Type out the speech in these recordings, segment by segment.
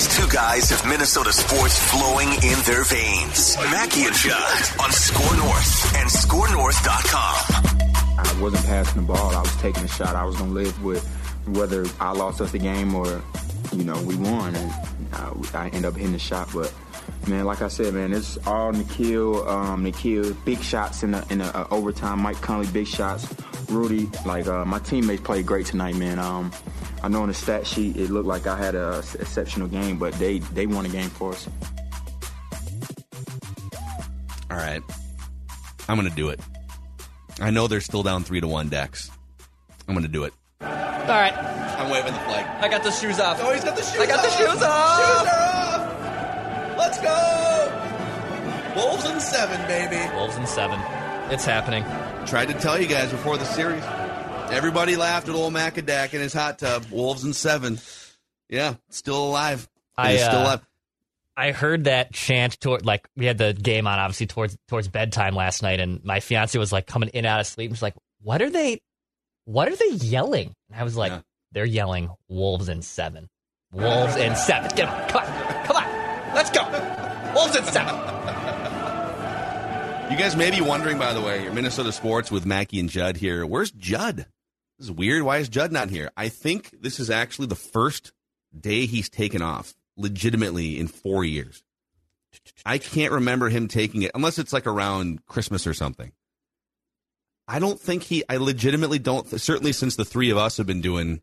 These two guys have Minnesota sports flowing in their veins. Mackey and Judd on Score North and ScoreNorth.com. I wasn't passing the ball. I was taking a shot. I was going to live with whether I lost us the game or, you know, we won. And uh, I end up hitting the shot. But, man, like I said, man, it's all Nickeil, um, Nickeil, big shots in the, in the uh, overtime. Mike Conley, big shots. Rudy, like, uh, my teammates played great tonight, man. Um, I know on the stat sheet it looked like I had a exceptional game, but they they won a game for us. All right, I'm gonna do it. I know they're still down three to one. Dex, I'm gonna do it. All right, I'm waving the flag. I got the shoes off. Oh, he's got the shoes. I got the shoes off. Shoes are off. Wolves in seven, baby. Wolves in seven. It's happening. Tried to tell you guys before the series. Everybody laughed at old Macadac in his hot tub. Wolves in seven. Yeah, still alive. I, is still uh, alive. I heard that chant toward like we had the game on obviously towards towards bedtime last night, and my fiance was like coming in and out of sleep. And she's like, "What are they? What are they yelling?" And I was like, Yeah. "They're yelling wolves in seven, wolves in seven. Get on, come on, come on, let's go, wolves in seven. You guys may be wondering, by the way, your Minnesota sports with Mackey and Judd here. Where's Judd? This is weird. Why is Judd not here? I think this is actually the first day he's taken off legitimately in four years. I can't remember him taking it unless it's like around Christmas or something. I don't think he. I legitimately don't. Certainly, since the three of us have been doing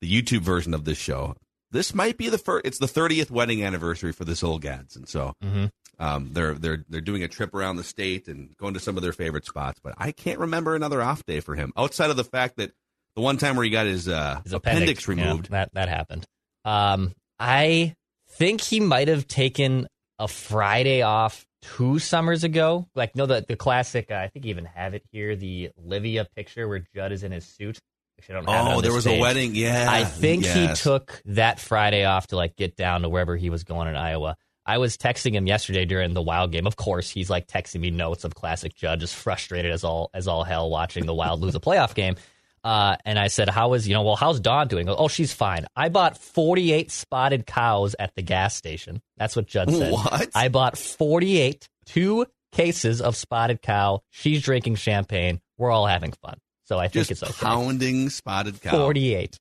the YouTube version of this show, this might be the first. It's the thirtieth wedding anniversary for this old and So Mhm. um, they're they're they're doing a trip around the state and going to some of their favorite spots. But I can't remember another off day for him outside of the fact that the one time where he got his, uh, His appendix, yeah, removed. that that happened. Um, I think he might have taken a Friday off two summers ago. Like, no, the the classic. Uh, I think you even have it here. The Livia picture where Judd is in his suit. Actually, I don't have Oh, there was a wedding. Yeah, I think Yes. he took that Friday off to like get down to wherever he was going in Iowa. I was texting him yesterday during the Wild game. Of course, he's like texting me notes of classic Judd, just frustrated as all as all hell watching the Wild lose a playoff game. Uh, and I said, "How is you know? Well, how's Dawn doing?" Goes, Oh, she's fine. I bought forty eight spotted cows at the gas station. That's what Judd said. What? I bought forty eight two cases of spotted cow. She's drinking champagne. We're all having fun. So I think Just it's okay. pounding spotted cow. Forty eight.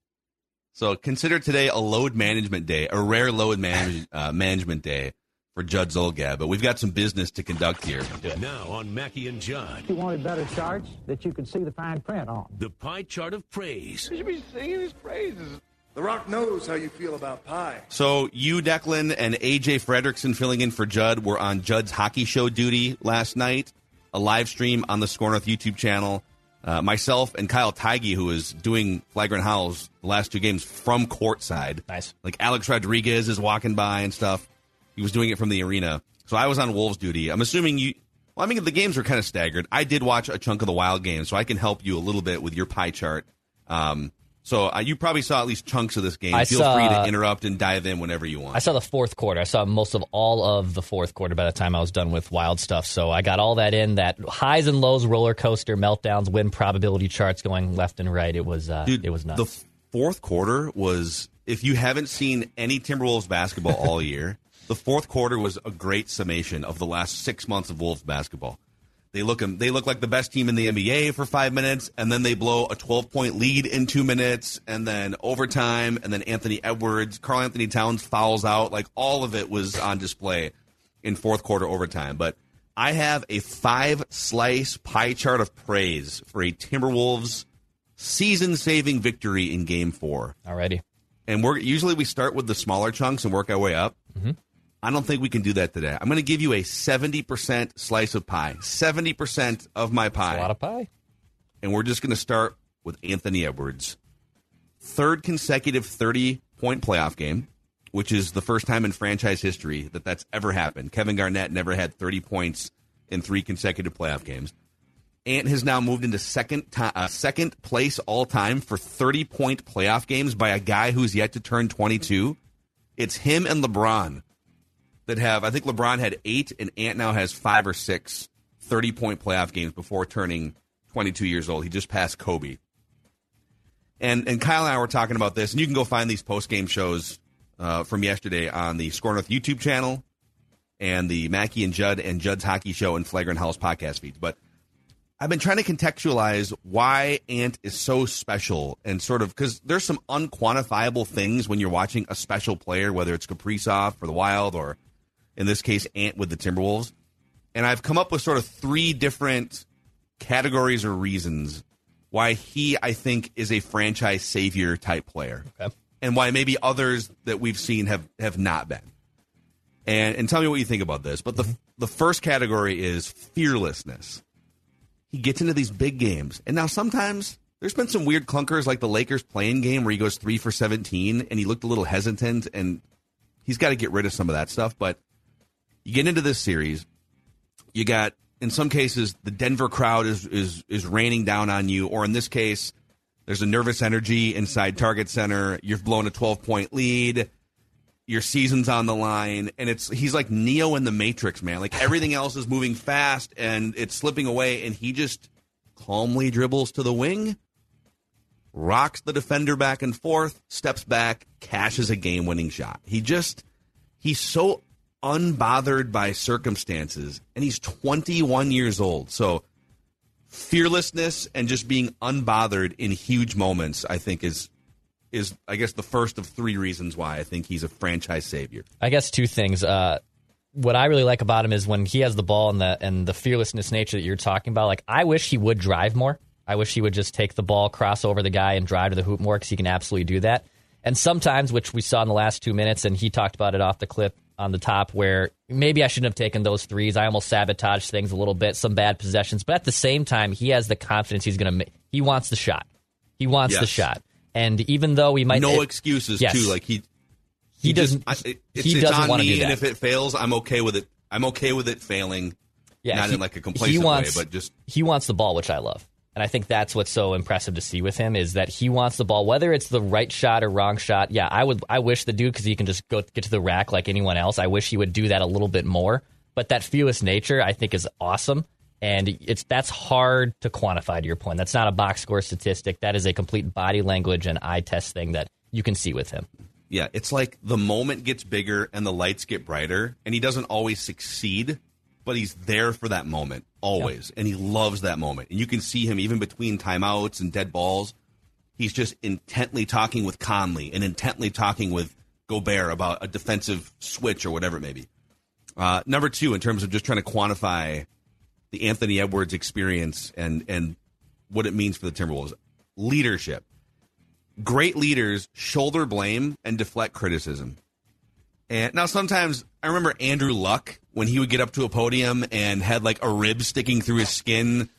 So consider today a load management day, a rare load manage, uh, management day for Judd Zulgad. But we've got some business to conduct here. Now on Mackey and Judd, You wanted better charts that you could see the fine print on. the pie chart of praise. You should be singing his praises. The Rock knows how you feel about pie. So you, Declan, and AJ Fredrickson filling in for Judd were on Judd's hockey show duty last night. A live stream on the Score North YouTube channel. Uh, myself and Kyle Theige, who is doing flagrant howls the last two games from courtside. Nice. Like Alex Rodriguez is walking by and stuff. He was doing it from the arena. So I was on Wolves duty. I'm assuming you. Well, I mean, the games were kind of staggered. I did watch a chunk of the Wild game, so I can help you a little bit with your pie chart. Um, so uh, you probably saw at least chunks of this game. I Feel saw- free to interrupt and dive in whenever you want. I saw the fourth quarter. I saw most of all of the fourth quarter by the time I was done with wild stuff. So I got all that in. That highs and lows, roller coaster, meltdowns, win probability charts going left and right. It was uh, Dude, it was nuts. The fourth quarter was, if you haven't seen any Timberwolves basketball all year, the fourth quarter was a great summation of the last six months of Wolves basketball. They look they look like the best team in the NBA for five minutes, and then they blow a twelve point lead in two minutes, and then overtime, and then Anthony Edwards, Karl-Anthony Towns fouls out. Like all of it was on display in fourth quarter overtime. But I have a five slice pie chart of praise for a Timberwolves season saving victory in game four. Already. And we're usually we start with the smaller chunks and work our way up. Mm-hmm. I don't think we can do that today. I'm going to give you a 70% slice of pie. 70% of my pie. a lot of pie. And we're just going to start with Anthony Edwards. Third consecutive 30 point playoff game. which is the first time in franchise history that that's ever happened. Kevin Garnett never had 30 points in three consecutive playoff games. Ant has now moved into second ti uh, second place all time for 30 point playoff games by a guy who's yet to turn 22. It's him and LeBron that have, I think LeBron had eight, and Ant now has five or six 30 point playoff games before turning 22 years old. He just passed Kobe. And, and Kyle and I were talking about this, and you can go find these post game shows uh, from yesterday on the Score North YouTube channel and the Mackey and Judd and Judd's Hockey Show and Flagrant Howls podcast feeds. But I've been trying to contextualize why Ant is so special and sort of because there's some unquantifiable things when you're watching a special player, whether it's Kaprizov for the Wild or in this case Ant with the Timberwolves. And I've come up with sort of three different categories or reasons why he, I think, is a franchise savior type player, Okay. and why maybe others that we've seen have have not been. And and tell me what you think about this. But the mm-hmm. the first category is fearlessness. He gets into these big games, and now sometimes there's been some weird clunkers like the Lakers playing game where he goes three for seventeen, and he looked a little hesitant, and he's got to get rid of some of that stuff. But you get into this series, you got in some cases the Denver crowd is is is raining down on you, or in this case, there's a nervous energy inside Target Center. You've blown a 12 point lead. Your season's on the line, and it's he's like Neo in the Matrix, man. Like everything else is moving fast and it's slipping away, and he just calmly dribbles to the wing, rocks the defender back and forth, steps back, cashes a game winning shot. He just he's so unbothered by circumstances, and he's 21 years old. So fearlessness and just being unbothered in huge moments, I think is is I guess the first of three reasons why I think he's a franchise savior. I guess two things. Uh, what I really like about him is when he has the ball and the and the fearlessness nature that you're talking about. Like I wish he would drive more. I wish he would just take the ball, cross over the guy, and drive to the hoop more because he can absolutely do that. And sometimes, which we saw in the last two minutes, and he talked about it off the clip on the top, where maybe I shouldn't have taken those threes. I almost sabotaged things a little bit, some bad possessions. But at the same time, he has the confidence he's going to make. He wants the shot. He wants the shot. And even though we might no it- excuses Yes. too. Like he he, just- doesn't. I, it- it's, he it's doesn't on want to me, do that. and if it fails, I'm okay with it. I'm okay with it failing. Yeah, not he- in like a complacent wants- way, but just he wants the ball, which I love. And I think that's what's so impressive to see with him is that he wants the ball, whether it's the right shot or wrong shot. Yeah, I would. I wish the dude because he can just go get to the rack like anyone else. I wish he would do that a little bit more. But that fearless nature, I think, is awesome, and it's that's hard to quantify. To your point, that's not a box score statistic. That is a complete body language and eye test thing that you can see with him. yeah, it's like the moment gets bigger and the lights get brighter, and he doesn't always succeed, but he's there for that moment always, and he loves that moment. And you can see him even between timeouts and dead balls. He's just intently talking with Conley and intently talking with Gobert about a defensive switch or whatever it may be. Uh, number two, in terms of just trying to quantify the Anthony Edwards experience and and what it means for the Timberwolves, leadership. Great leaders shoulder blame and deflect criticism. And now sometimes I remember Andrew Luck when he would get up to a podium and had like a rib sticking through his skin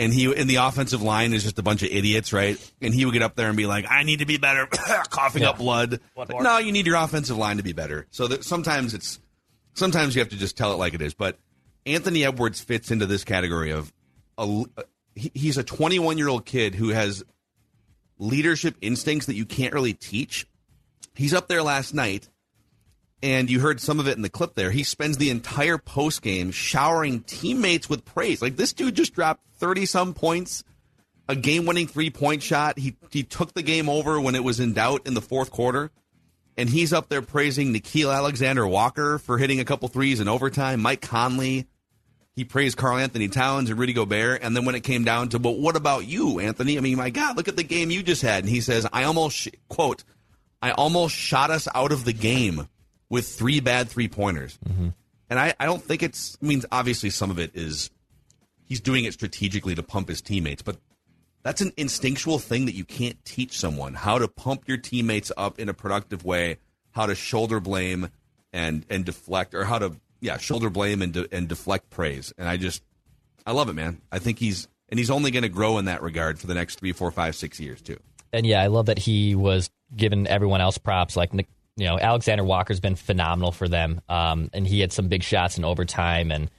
and he in the offensive line is just a bunch of idiots, right? And he would get up there and be like, "I need to be better," coughing up blood. Like, no, you need your offensive line to be better. So that sometimes it's sometimes you have to just tell it like it is. But Anthony Edwards fits into this category of a, he's a 21 year old kid who has leadership instincts that you can't really teach. He's up there last night, and you heard some of it in the clip there. He spends the entire post game showering teammates with praise. Like this dude just dropped 30 some points, a game winning three point shot. He he took the game over when it was in doubt in the fourth quarter. And he's up there praising Nickeil Alexander Walker for hitting a couple threes in overtime. Mike Conley, he praised Karl-Anthony Towns and Rudy Gobert. And then when it came down to, but what about you, Anthony? I mean, my God, look at the game you just had. And he says, I almost, quote, I almost shot us out of the game with three bad three pointers. And I, I don't think it's, I mean, obviously some of it is he's doing it strategically to pump his teammates, but that's an instinctual thing that you can't teach someone how to pump your teammates up in a productive way, how to shoulder blame and and deflect, or how to yeah shoulder blame and de- and deflect praise. And I just I love it, man. I think he's and he's only going to grow in that regard for the next three, four, five, six years too. And yeah, I love that he was giving everyone else props like Nik- you know, Alexander Walker's been phenomenal for them, um, and he had some big shots in overtime. And,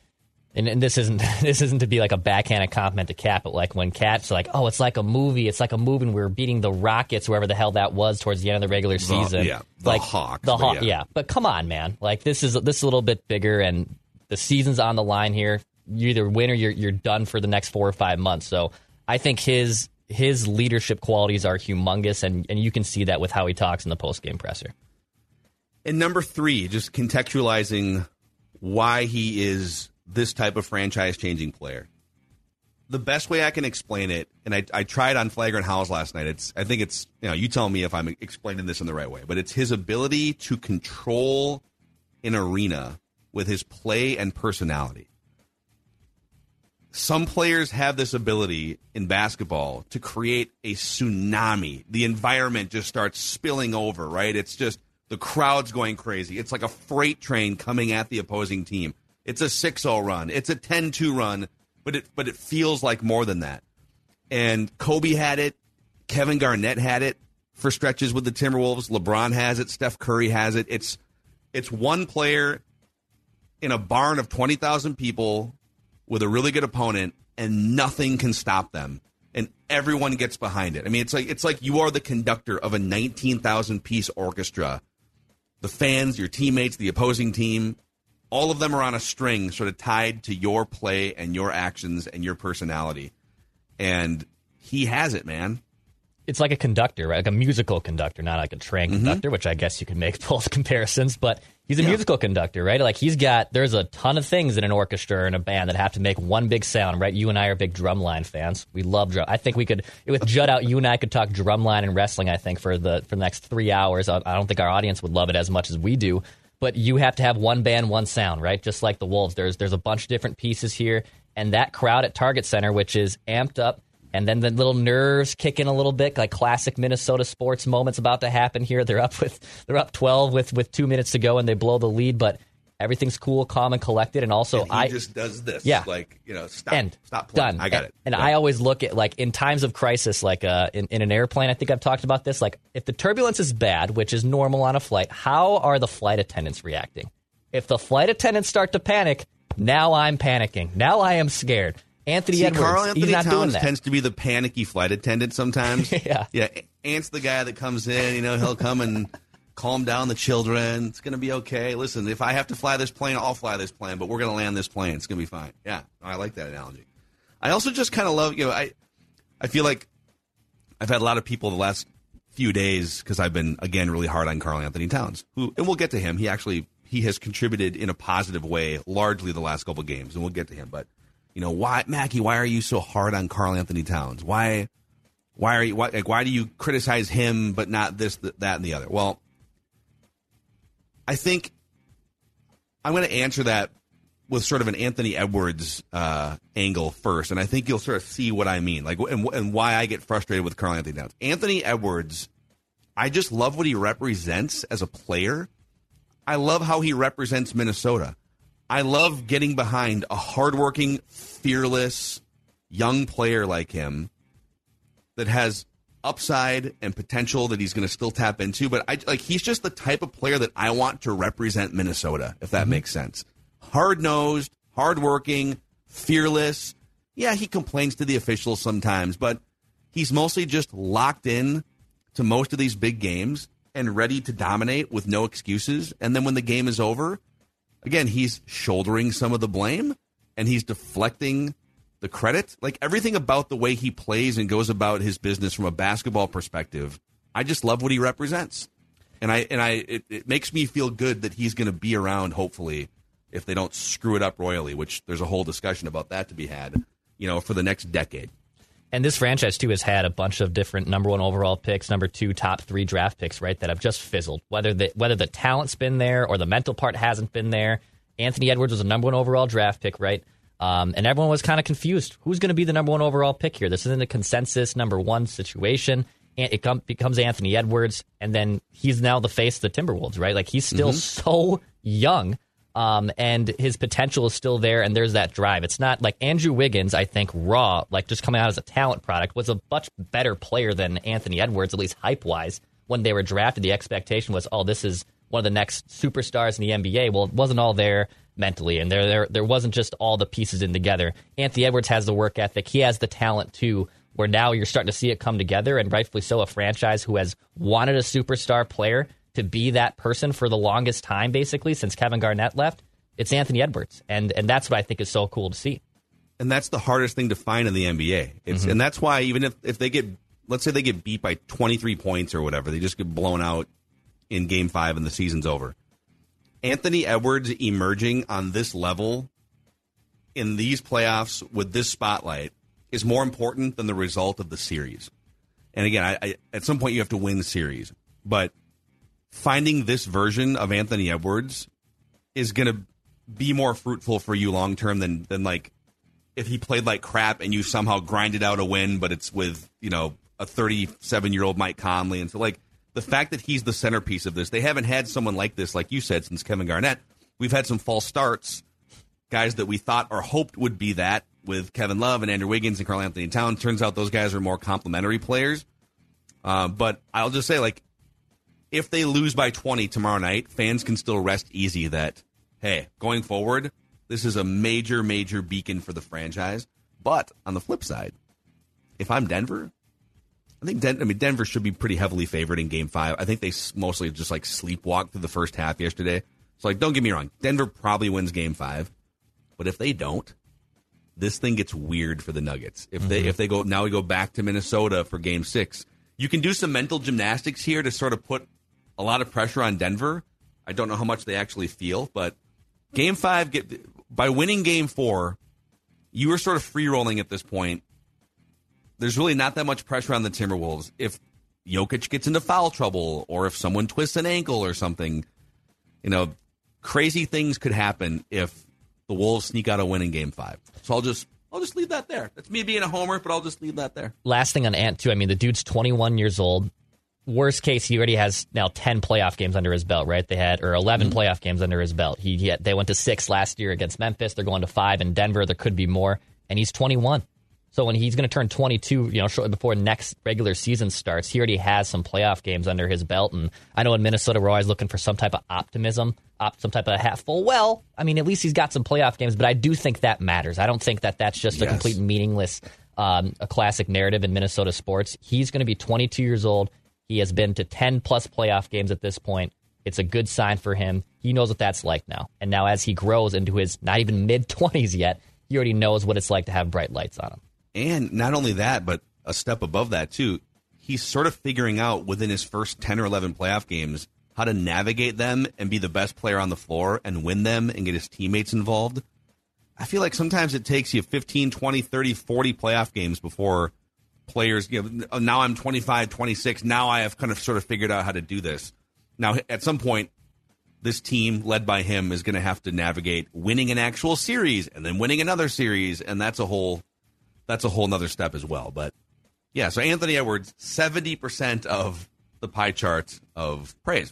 and and this isn't this isn't to be like a backhanded compliment to KAT, but like when KAT's like, oh, it's like a movie. It's like a movie. and We're beating the Rockets, wherever the hell that was, towards the end of the regular season. yeah, the like Hawks, the but Haw- yeah. yeah. But come on, man. Like this is this is a little bit bigger, and the season's on the line here. You either win or you're you're done for the next four or five months. So I think his his leadership qualities are humongous, and and you can see that with how he talks in the post game presser. And number three, just contextualizing why he is this type of franchise changing player. The best way I can explain it, and I, I tried on Flagrant Howls last night. It's I think it's you know you tell me if I'm explaining this in the right way, but it's his ability to control an arena with his play and personality. Some players have this ability in basketball to create a tsunami. The environment just starts spilling over, right? It's just the crowd's going crazy. It's like a freight train coming at the opposing team. It's a 6-0 run. It's a 10-2 run, but it but it feels like more than that. And Kobe had it, Kevin Garnett had it for stretches with the Timberwolves. LeBron has it, Steph Curry has it. It's it's one player in a barn of 20,000 people with a really good opponent and nothing can stop them and everyone gets behind it. I mean it's like it's like you are the conductor of a 19,000 piece orchestra. The fans, your teammates, the opposing team, all of them are on a string sort of tied to your play and your actions and your personality. And he has it, man. it's like a conductor, right? Like a musical conductor, not like a train Mm-hmm. conductor, which I guess you can make both comparisons, but he's a musical conductor, right? Like he's got, there's a ton of things in an orchestra and a band that have to make one big sound, right? You and I are big drumline fans. We love drum. I think we could, with Judd out, you and I could talk drumline and wrestling, I think, for the, for the next three hours. I, I don't think our audience would love it as much as we do, but you have to have one band, one sound, right? Just like the Wolves. There's, there's a bunch of different pieces here. And that crowd at Target Center, which is amped up, and then the little nerves kick in a little bit, like classic Minnesota sports moments about to happen here. They're up with they're up twelve with with two minutes to go, and they blow the lead, but everything's cool, calm, and collected. And also, And he I just does this. Yeah. Like, you know, stop. end Stop playing. done. I got and, it. And Yeah. I always look at like in times of crisis, like uh, in in an airplane. I think I've talked about this. Like if the turbulence is bad, which is normal on a flight, how are the flight attendants reacting? If the flight attendants start to panic, now I'm panicking. Now I am scared. Anthony See, Edwards, Karl-Anthony Towns tends to be the panicky flight attendant sometimes. Yeah. Yeah. Ant's the guy that comes in, you know, he'll come and calm down the children. It's going to be okay. Listen, if I have to fly this plane, I'll fly this plane, but we're going to land this plane. It's going to be fine. Yeah. I like that analogy. I also just kind of love, you know, I, I feel like I've had a lot of people the last few days because I've been, again, really hard on Karl-Anthony Towns, who, and we'll get to him. He actually, he has contributed in a positive way largely the last couple games, and we'll get to him. But, you know, why, Mackey, why are you so hard on Karl-Anthony Towns? Why, why are you, why, like, why do you criticize him but not this, th- that, and the other? Well, I think I'm going to answer that with sort of an Anthony Edwards uh, angle first, and I think you'll sort of see what I mean, like, and, and why I get frustrated with Karl-Anthony Towns. Anthony Edwards, I just love what he represents as a player. I love how he represents Minnesota. I love getting behind a hardworking, fearless young player like him that has upside and potential that he's going to still tap into. But I like he's just the type of player that I want to represent Minnesota, if that mm-hmm. makes sense. Hard nosed, hardworking, fearless. Yeah, he complains to the officials sometimes, but he's mostly just locked in to most of these big games and ready to dominate with no excuses. And then when the game is over, again, he's shouldering some of the blame and he's deflecting the credit. Like everything about the way he plays and goes about his business from a basketball perspective, I just love what he represents. And I and I it, it makes me feel good that he's going to be around hopefully if they don't screw it up royally, which there's a whole discussion about that to be had, you know, for the next decade. And this franchise too has had a bunch of different number one overall picks, number two, top three draft picks, right? That have just fizzled. Whether the whether the talent's been there or the mental part hasn't been there. Anthony Edwards was a number one overall draft pick, right? Um, and everyone was kind of confused. Who's going to be the number one overall pick here? This isn't a consensus number one situation. And it com- becomes Anthony Edwards, and then he's now the face of the Timberwolves, right? Like he's still so young. Um, and his potential is still there, and there's that drive. It's not like Andrew Wiggins, I think, raw, like just coming out as a talent product, was a much better player than Anthony Edwards, at least hype wise, when they were drafted, the expectation was, oh, this is one of the next superstars in the NBA. Well, it wasn't all there mentally, and there there there wasn't just all the pieces in together. Anthony Edwards has the work ethic. He has the talent too. Where now you're starting to see it come together, and rightfully so. A franchise who has wanted a superstar player to be that person for the longest time, basically since Kevin Garnett left. It's Anthony Edwards, and and that's what I think is so cool to see. And that's the hardest thing to find in the NBA. It's Mm-hmm. and that's why even if if they get let's say they get beat by 23 points or whatever, they just get blown out in game 5 and the season's over. Anthony Edwards emerging on this level in these playoffs with this spotlight is more important than the result of the series. And again, I, I, at some point you have to win the series, but finding this version of Anthony Edwards is going to be more fruitful for you long term than than like if he played like crap and you somehow grinded out a win, but it's with you know a 37 year old Mike Conley, and so like the fact that he's the centerpiece of this, they haven't had someone like this, like you said, since Kevin Garnett. We've had some false starts, guys that we thought or hoped would be that with Kevin Love and Andrew Wiggins and Karl-Anthony Town. Turns out those guys are more complementary players. Uh, but I'll just say, like, if they lose by 20 tomorrow night, fans can still rest easy that, hey, going forward, this is a major, major beacon for the franchise. But on the flip side, if I'm Denver, I think Den- I mean Denver should be pretty heavily favored in Game Five. I think they mostly just like sleepwalked through the first half yesterday. So like, don't get me wrong, Denver probably wins Game Five, but if they don't, this thing gets weird for the Nuggets. If they mm-hmm. if they go now, we go back to Minnesota for Game Six. You can do some mental gymnastics here to sort of put a lot of pressure on Denver. I don't know how much they actually feel, but Game Five get by winning Game Four, you are sort of free rolling at this point there's really not that much pressure on the Timberwolves. If Jokic gets into foul trouble or if someone twists an ankle or something, you know, crazy things could happen if the Wolves sneak out a win in game five. So I'll just I'll just leave that there. That's me being a homer, but I'll just leave that there. last thing on Ant too. I mean, the dude's 21 years old. Worst case, he already has now 10 playoff games under his belt, right? They had or 11 Mm-hmm. playoff games under his belt. He, he had, they went to six last year against Memphis. They're going to five in Denver. There could be more, and he's 21. So when he's going to turn 22, you know, shortly before next regular season starts, he already has some playoff games under his belt. And I know in Minnesota we're always looking for some type of optimism, op, some type of half full. Well, I mean, at least he's got some playoff games, but I do think that matters. I don't think that that's just a complete meaningless, um, a classic narrative in Minnesota sports. He's going to be 22 years old. He has been to 10 plus playoff games at this point. It's a good sign for him. He knows what that's like now. And now, as he grows into his not even mid 20s yet, he already knows what it's like to have bright lights on him. And not only that, but a step above that too. He's sort of figuring out within his first 10 or 11 playoff games how to navigate them and be the best player on the floor and win them and get his teammates involved. I feel like sometimes it takes you 15, 20, 30, 40 playoff games before players, you know, now I'm 25, 26. Now I have kind of sort of figured out how to do this. Now, at some point, this team led by him is going to have to navigate winning an actual series and then winning another series. And that's a whole, that's a whole nother step as well. But yeah, so Anthony Edwards, 70% of the pie chart of praise.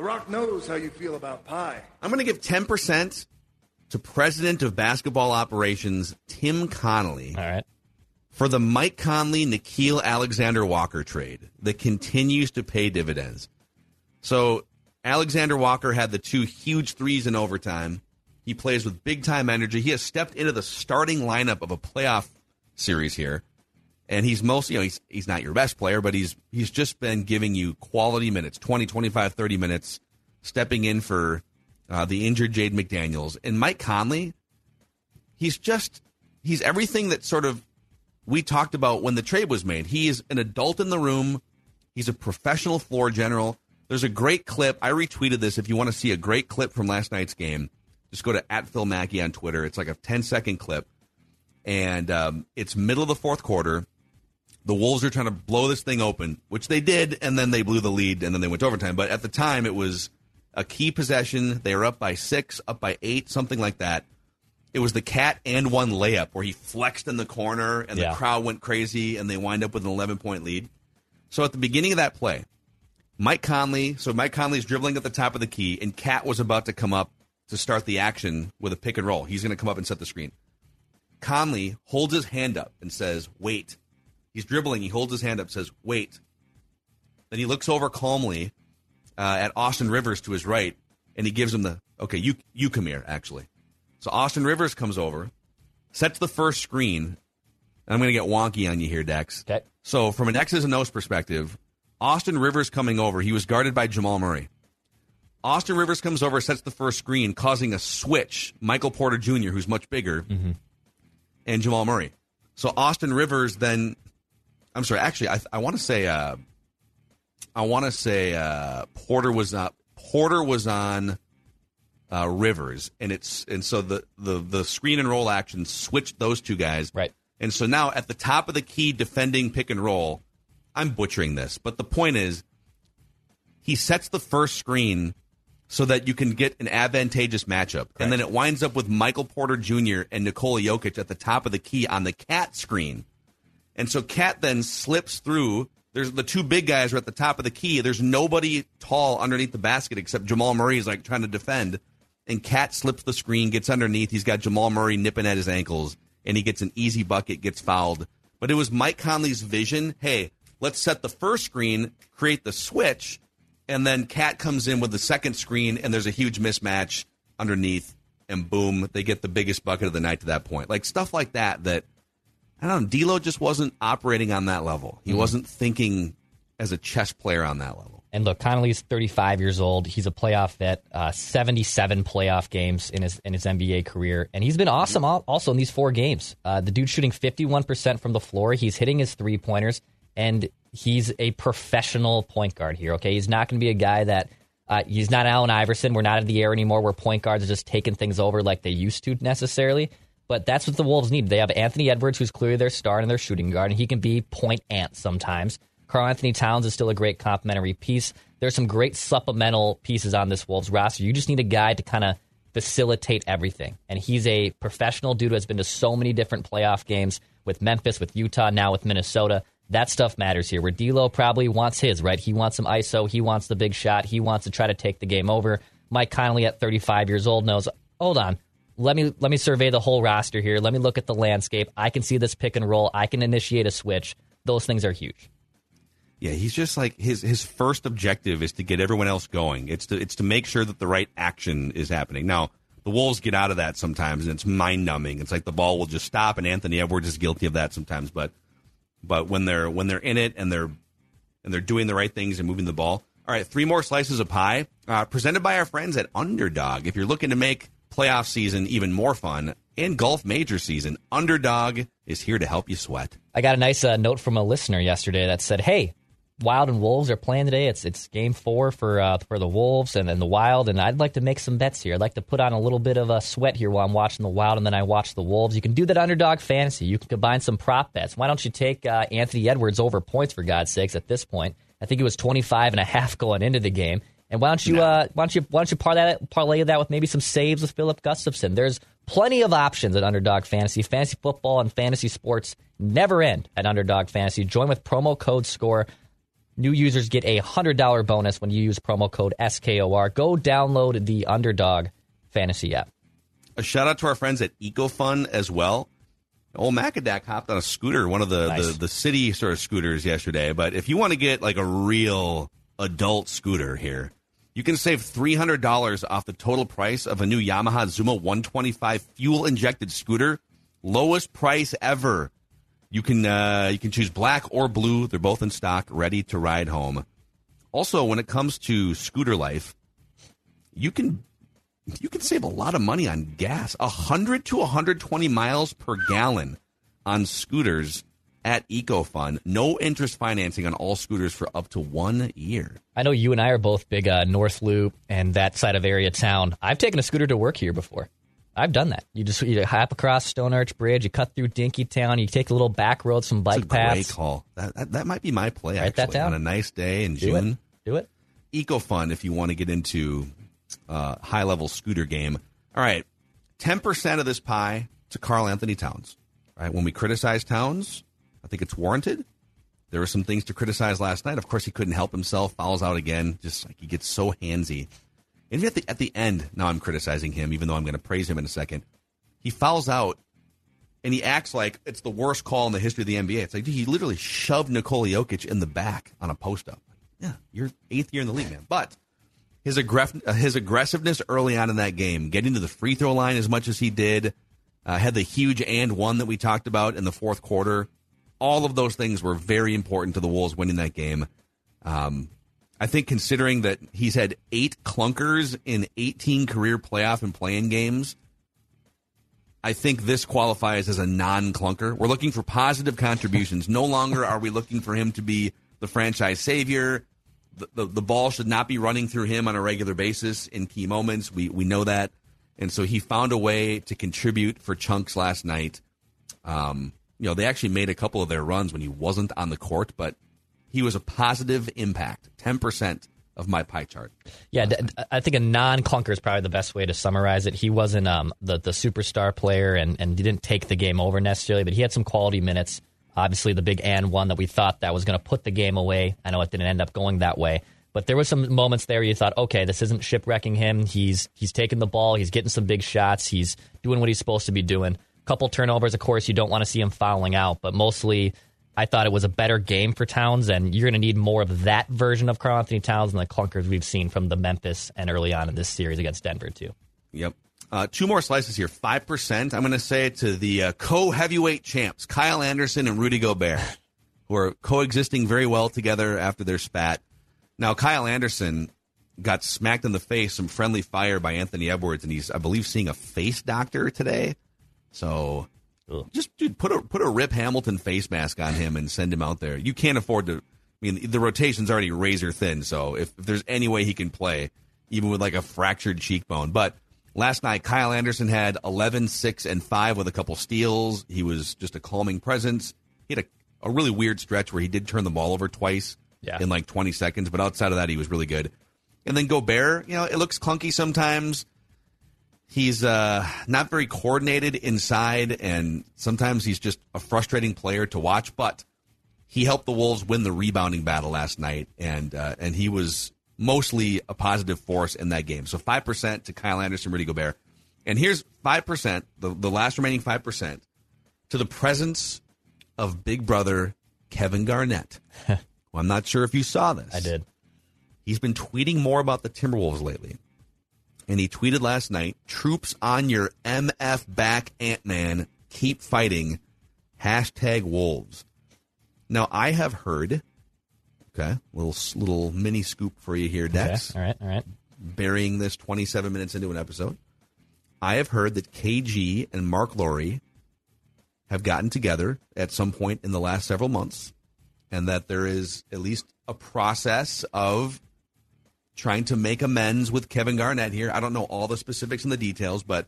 The Rock knows how you feel about pie. I'm going to give 10% to President of Basketball Operations Tim Connolly All right. for the Mike Conley Nickeil Alexander Walker trade that continues to pay dividends. So Alexander Walker had the two huge threes in overtime. He plays with big time energy. He has stepped into the starting lineup of a playoff series here. And he's most, you know, he's he's not your best player, but he's he's just been giving you quality minutes, 20, 25, 30 minutes, stepping in for uh, the injured Jaden McDaniels. And Mike Conley, he's just he's everything that sort of we talked about when the trade was made. He is an adult in the room. He's a professional floor general. There's a great clip. I retweeted this. If you want to see a great clip from last night's game, just go to at Phil Mackey on Twitter. It's like a 10 second clip, and um, it's middle of the fourth quarter. The Wolves are trying to blow this thing open, which they did, and then they blew the lead, and then they went to overtime. But at the time, it was a key possession. They were up by six, up by eight, something like that. It was the KAT and one layup where he flexed in the corner, and Yeah. the crowd went crazy, and they wind up with an 11 point lead. So at the beginning of that play, Mike Conley, so Mike Conley's dribbling at the top of the key, and KAT was about to come up to start the action with a pick and roll. He's going to come up and set the screen. Conley holds his hand up and says, Wait. He's dribbling. He holds his hand up, says, Wait. Then he looks over calmly uh, at Austin Rivers to his right, and he gives him the, okay, you, you come here, actually. So Austin Rivers comes over, sets the first screen, I'm going to get wonky on you here, Dex. Okay. So from an X's and O's perspective, Austin Rivers coming over, he was guarded by Jamal Murray. Austin Rivers comes over, sets the first screen, causing a switch. Michael Porter Jr., who's much bigger, and Jamal Murray. So Austin Rivers then, I'm sorry, actually, I, I want to say, uh, I want to say uh, Porter was not Porter was on uh, Rivers, and it's and so the, the the screen and roll action switched those two guys, Right. And so now at the top of the key, defending pick and roll, I'm butchering this, but the point is, he sets the first screen so that you can get an advantageous matchup. And then it winds up with Michael Porter Jr. and Nikola Jokic at the top of the key on the KAT screen. And so KAT then slips through. There's the two big guys are at the top of the key. There's nobody tall underneath the basket except Jamal Murray is like trying to defend. And KAT slips the screen, gets underneath. He's got Jamal Murray nipping at his ankles, and he gets an easy bucket, gets fouled. But it was Mike Conley's vision. Hey, let's set the first screen, create the switch, and then KAT comes in with the second screen, and there's a huge mismatch underneath, and boom, they get the biggest bucket of the night to that point. Like stuff like that. That I don't know. D'Lo just wasn't operating on that level. He wasn't thinking as a chess player on that level. And look, Conley's 35 years old. He's a playoff vet, uh, 77 playoff games in his in his NBA career, and he's been awesome also in these four games. Uh, the dude's shooting 51% from the floor. He's hitting his three pointers, and he's a professional point guard here. Okay, he's not going to be a guy that. Uh, he's not Allen Iverson. We're not in the air anymore where point guards are just taking things over like they used to necessarily. But that's what the Wolves need. They have Anthony Edwards, who's clearly their star and their shooting guard, and he can be point ant sometimes. Karl-Anthony Towns is still a great complementary piece. There's some great supplemental pieces on this Wolves roster. You just need a guy to kind of facilitate everything. And he's a professional dude who has been to so many different playoff games with Memphis, with Utah, now with Minnesota. That stuff matters here. Where D'Lo probably wants his, right? He wants some ISO. He wants the big shot. He wants to try to take the game over. Mike Conley at 35 years old knows, hold on, let me let me survey the whole roster here. Let me look at the landscape. I can see this pick and roll. I can initiate a switch. Those things are huge. Yeah, he's just like his his first objective is to get everyone else going. It's to it's to make sure that the right action is happening. Now, the Wolves get out of that sometimes and it's mind numbing. It's like the ball will just stop and Anthony Edwards is guilty of that sometimes, but but when they're when they're in it and they're and they're doing the right things and moving the ball. All right, three more slices of pie uh, presented by our friends at Underdog. If you're looking to make playoff season even more fun and golf major season, Underdog is here to help you sweat. I got a nice uh, note from a listener yesterday that said, "Hey, Wild and Wolves are playing today. It's it's game four for uh, for the Wolves and then the Wild, and I'd like to make some bets here. I'd like to put on a little bit of a sweat here while I'm watching the Wild, and then I watch the Wolves. You can do that underdog fantasy. You can combine some prop bets. Why don't you take uh, Anthony Edwards over points for God's sakes? At this point, I think it was 25 and a half going into the game. And why don't you uh, why don't you why don't you parlay that, parlay that with maybe some saves with Filip Gustavsson? There's plenty of options at Underdog Fantasy. Fantasy football and fantasy sports never end at Underdog Fantasy. Join with promo code SCORE. New users get a $100 bonus when you use promo code SKOR. Go download the Underdog Fantasy app. A shout out to our friends at EcoFun as well. Old Macadac hopped on a scooter, one of the, Nice. the, the city sort of scooters yesterday. But if you want to get like a real adult scooter here, you can save $300 off the total price of a new Yamaha Zuma 125 fuel injected scooter. Lowest price ever. You can uh, you can choose black or blue. They're both in stock, ready to ride home. Also, when it comes to scooter life, you can you can save a lot of money on gas. 100 to 120 miles per gallon on scooters at EcoFun. No interest financing on all scooters for up to one year. I know you and I are both big uh, North Loop and that side of area town. I've taken a scooter to work here before. I've done that. You just you hop across Stone Arch Bridge, you cut through Dinkytown, you take a little back road, some bike It's a paths. great call. That, that that might be my play. Write that actually, down. on a nice day in Do June. it. Do it. Eco fun if you want to get into uh, high level scooter game. All right, ten percent of this pie to Karl-Anthony Towns. All right, when we criticize Towns, I think it's warranted. There were some things to criticize last night. Of course, he couldn't help himself. Fouls out again. Just like he gets so handsy. And at the at the end, now I'm criticizing him, even though I'm going to praise him in a second. He fouls out, and he acts like it's the worst call in the history of the NBA. It's like he literally shoved Nikola Jokic in the back on a post up. Yeah, you're eighth year in the league, man. But his uh, his aggressiveness early on in that game, getting to the free throw line as much as he did, uh, had the huge and one that we talked about in the fourth quarter. All of those things were very important to the Wolves winning that game. Um, I think considering that he's had eight clunkers in 18 career playoff and playing games, I think this qualifies as a non clunker. We're looking for positive contributions. no longer are we looking for him to be the franchise savior. The, the, the ball should not be running through him on a regular basis in key moments. We, we know that. And so he found a way to contribute for chunks last night. Um, you know, they actually made a couple of their runs when he wasn't on the court, but he was a positive impact. 10% of my pie chart. Yeah, I think a non-clunker is probably the best way to summarize it. He wasn't um, the the superstar player, and and didn't take the game over necessarily, but he had some quality minutes. Obviously, the big and one that we thought that was going to put the game away. I know it didn't end up going that way, but there was some moments there you thought, okay, this isn't shipwrecking him. He's he's taking the ball, he's getting some big shots, he's doing what he's supposed to be doing. Couple turnovers, of course, you don't want to see him fouling out, but mostly. I thought it was a better game for Towns, and you're going to need more of that version of Karl-Anthony Towns than the clunkers we've seen from the Memphis and early on in this series against Denver, too. Yep. Uh, two more slices here. 5%. I'm going to say it to the uh, co heavyweight champs, Kyle Anderson and Rudy Gobert, who are coexisting very well together after their spat. Now, Kyle Anderson got smacked in the face, some friendly fire by Anthony Edwards, and he's, I believe, seeing a face doctor today. So just dude, put a put a Rip Hamilton face mask on him and send him out there. You can't afford to. I mean, the rotation's already razor thin. So if, if there's any way he can play, even with like a fractured cheekbone, but last night Kyle Anderson had 11, 6, and five with a couple steals. He was just a calming presence. He had a, a really weird stretch where he did turn the ball over twice Yeah. in like 20 seconds, but outside of that, he was really good. And then Gobert, you know, it looks clunky sometimes. He's uh, not very coordinated inside, and sometimes he's just a frustrating player to watch. But he helped the Wolves win the rebounding battle last night, and uh, and he was mostly a positive force in that game. So five percent to Kyle Anderson, Rudy Gobert, and here's five percent, the the last remaining five percent, to the presence of Big Brother Kevin Garnett. well, I'm not sure if you saw this. I did. He's been tweeting more about the Timberwolves lately. And he tweeted last night, troops on your MF back, Ant Man. Keep fighting. Hashtag Wolves. Now, I have heard, okay, little little mini scoop for you here, Dex. Okay. All right. All right. Burying this 27 minutes into an episode. I have heard that KG and Marc Lore have gotten together at some point in the last several months, and that there is at least a process of trying to make amends with Kevin Garnett here. I don't know all the specifics and the details, but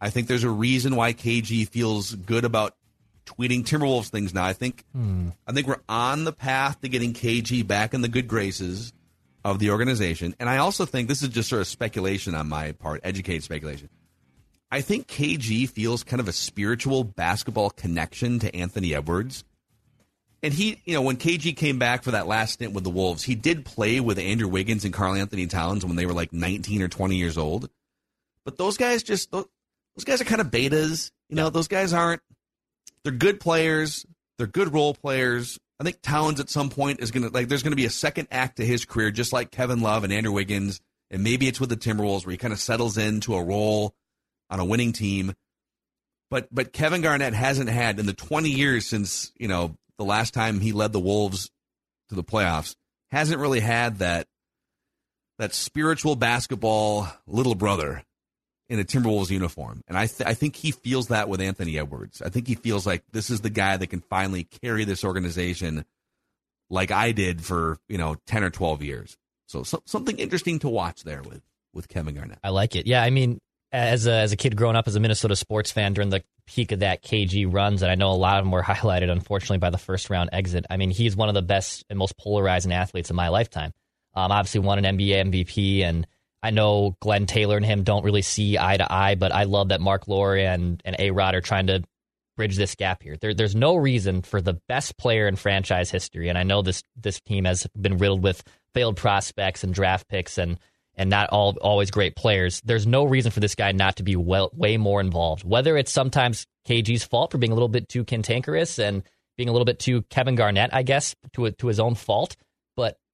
I think there's a reason why KG feels good about tweeting Timberwolves things now. I think hmm. I think we're on the path to getting KG back in the good graces of the organization. And I also think this is just sort of speculation on my part, educated speculation. I think KG feels kind of a spiritual basketball connection to Anthony Edwards. And he, you know, when KG came back for that last stint with the Wolves, he did play with Andrew Wiggins and Karl-Anthony Towns when they were like 19 or 20 years old. But those guys just, those those guys are kind of betas. You know, those guys aren't, they're good players. They're good role players. I think Towns at some point is going to, like, there's going to be a second act to his career, just like Kevin Love and Andrew Wiggins. And maybe it's with the Timberwolves where he kind of settles into a role on a winning team. But, but Kevin Garnett hasn't had in the 20 years since, you know, the last time he led the Wolves to the playoffs, hasn't really had that that spiritual basketball little brother in a Timberwolves uniform. And I th- I think he feels that with Anthony Edwards. I think he feels like this is the guy that can finally carry this organization like I did for, you know, 10 or 12 years. So, so something interesting to watch there with with Kevin Garnett. I like it. Yeah, I mean, as a, as a kid growing up as a Minnesota sports fan during the peak of that KG runs, and I know a lot of them were highlighted, unfortunately, by the first round exit. I mean, he's one of the best and most polarizing athletes in my lifetime. Um, obviously, won an NBA MVP, and I know Glen Taylor and him don't really see eye to eye, but I love that Marc Lore and, and A Rod are trying to bridge this gap here. There, there's no reason for the best player in franchise history, and I know this this team has been riddled with failed prospects and draft picks and and not all always great players. There's no reason for this guy not to be well, way more involved. Whether it's sometimes KG's fault for being a little bit too cantankerous and being a little bit too Kevin Garnett, I guess, to to his own fault,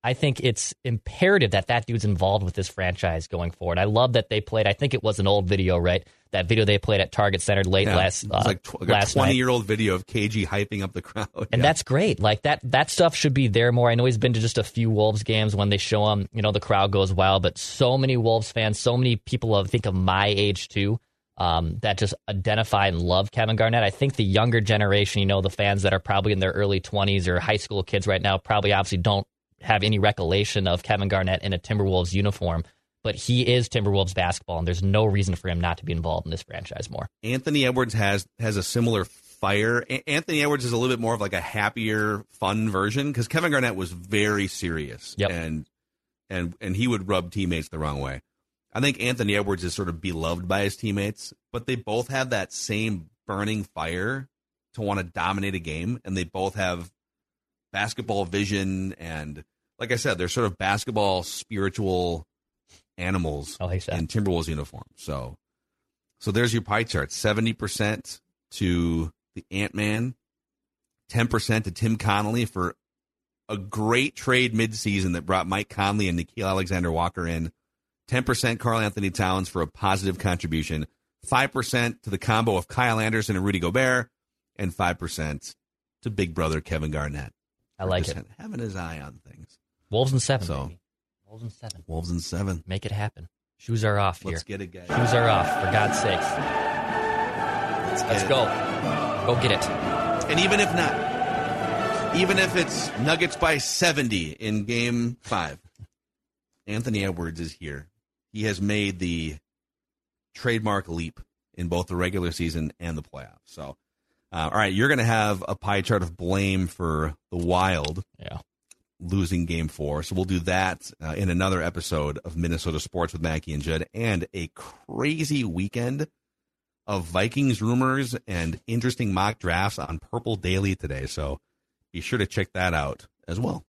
I think it's imperative that that dude's involved with this franchise going forward. I love that they played. I think it was an old video, right? That video they played at Target Center late Yeah, last it's uh, like, tw- last a twenty night. year old video of KG hyping up the crowd. And Yeah. that's great. Like that that stuff should be there more. I know he's been to just a few Wolves games when they show him, you know, the crowd goes wild, but so many Wolves fans, so many people of think of my age too, um, that just identify and love Kevin Garnett. I think the younger generation, you know, the fans that are probably in their early 20s or high school kids right now probably obviously don't have any recollection of Kevin Garnett in a Timberwolves uniform, but he is Timberwolves basketball and there's no reason for him not to be involved in this franchise more. Anthony Edwards has has a similar fire. A- Anthony Edwards is a little bit more of like a happier, fun version because Kevin Garnett was very serious Yep. and and and he would rub teammates the wrong way. I think Anthony Edwards is sort of beloved by his teammates, but they both have that same burning fire to want to dominate a game, and they both have basketball vision and, like I said, they're sort of basketball spiritual animals I like that. in Timberwolves uniform. So, so there's your pie chart: seventy percent to the Ant Man, ten percent to Tim Connolly for a great trade midseason that brought Mike Conley and Nickeil Alexander Walker in. Ten percent Karl-Anthony Towns for a positive contribution. Five percent to the combo of Kyle Anderson and Rudy Gobert, and five percent to Big Brother Kevin Garnett. I like it. Having his eye on things. Wolves and 7. So- baby. Wolves and 7. Wolves and seven. Make it happen. Shoes are off here. Let's get it, guys. Shoes are off, for God's sakes. Let's, Let's get it. go. Go get it. And even if not, even if it's Nuggets by 70 in game five, Anthony Edwards is here. He has made the trademark leap in both the regular season and the playoffs. So, uh, all right, you're going to have a pie chart of blame for the Wild Yeah. losing game four. So we'll do that uh, in another episode of Minnesota Sports with Mackey and Judd and a crazy weekend of Vikings rumors and interesting mock drafts on Purple Daily today. So be sure to check that out as well.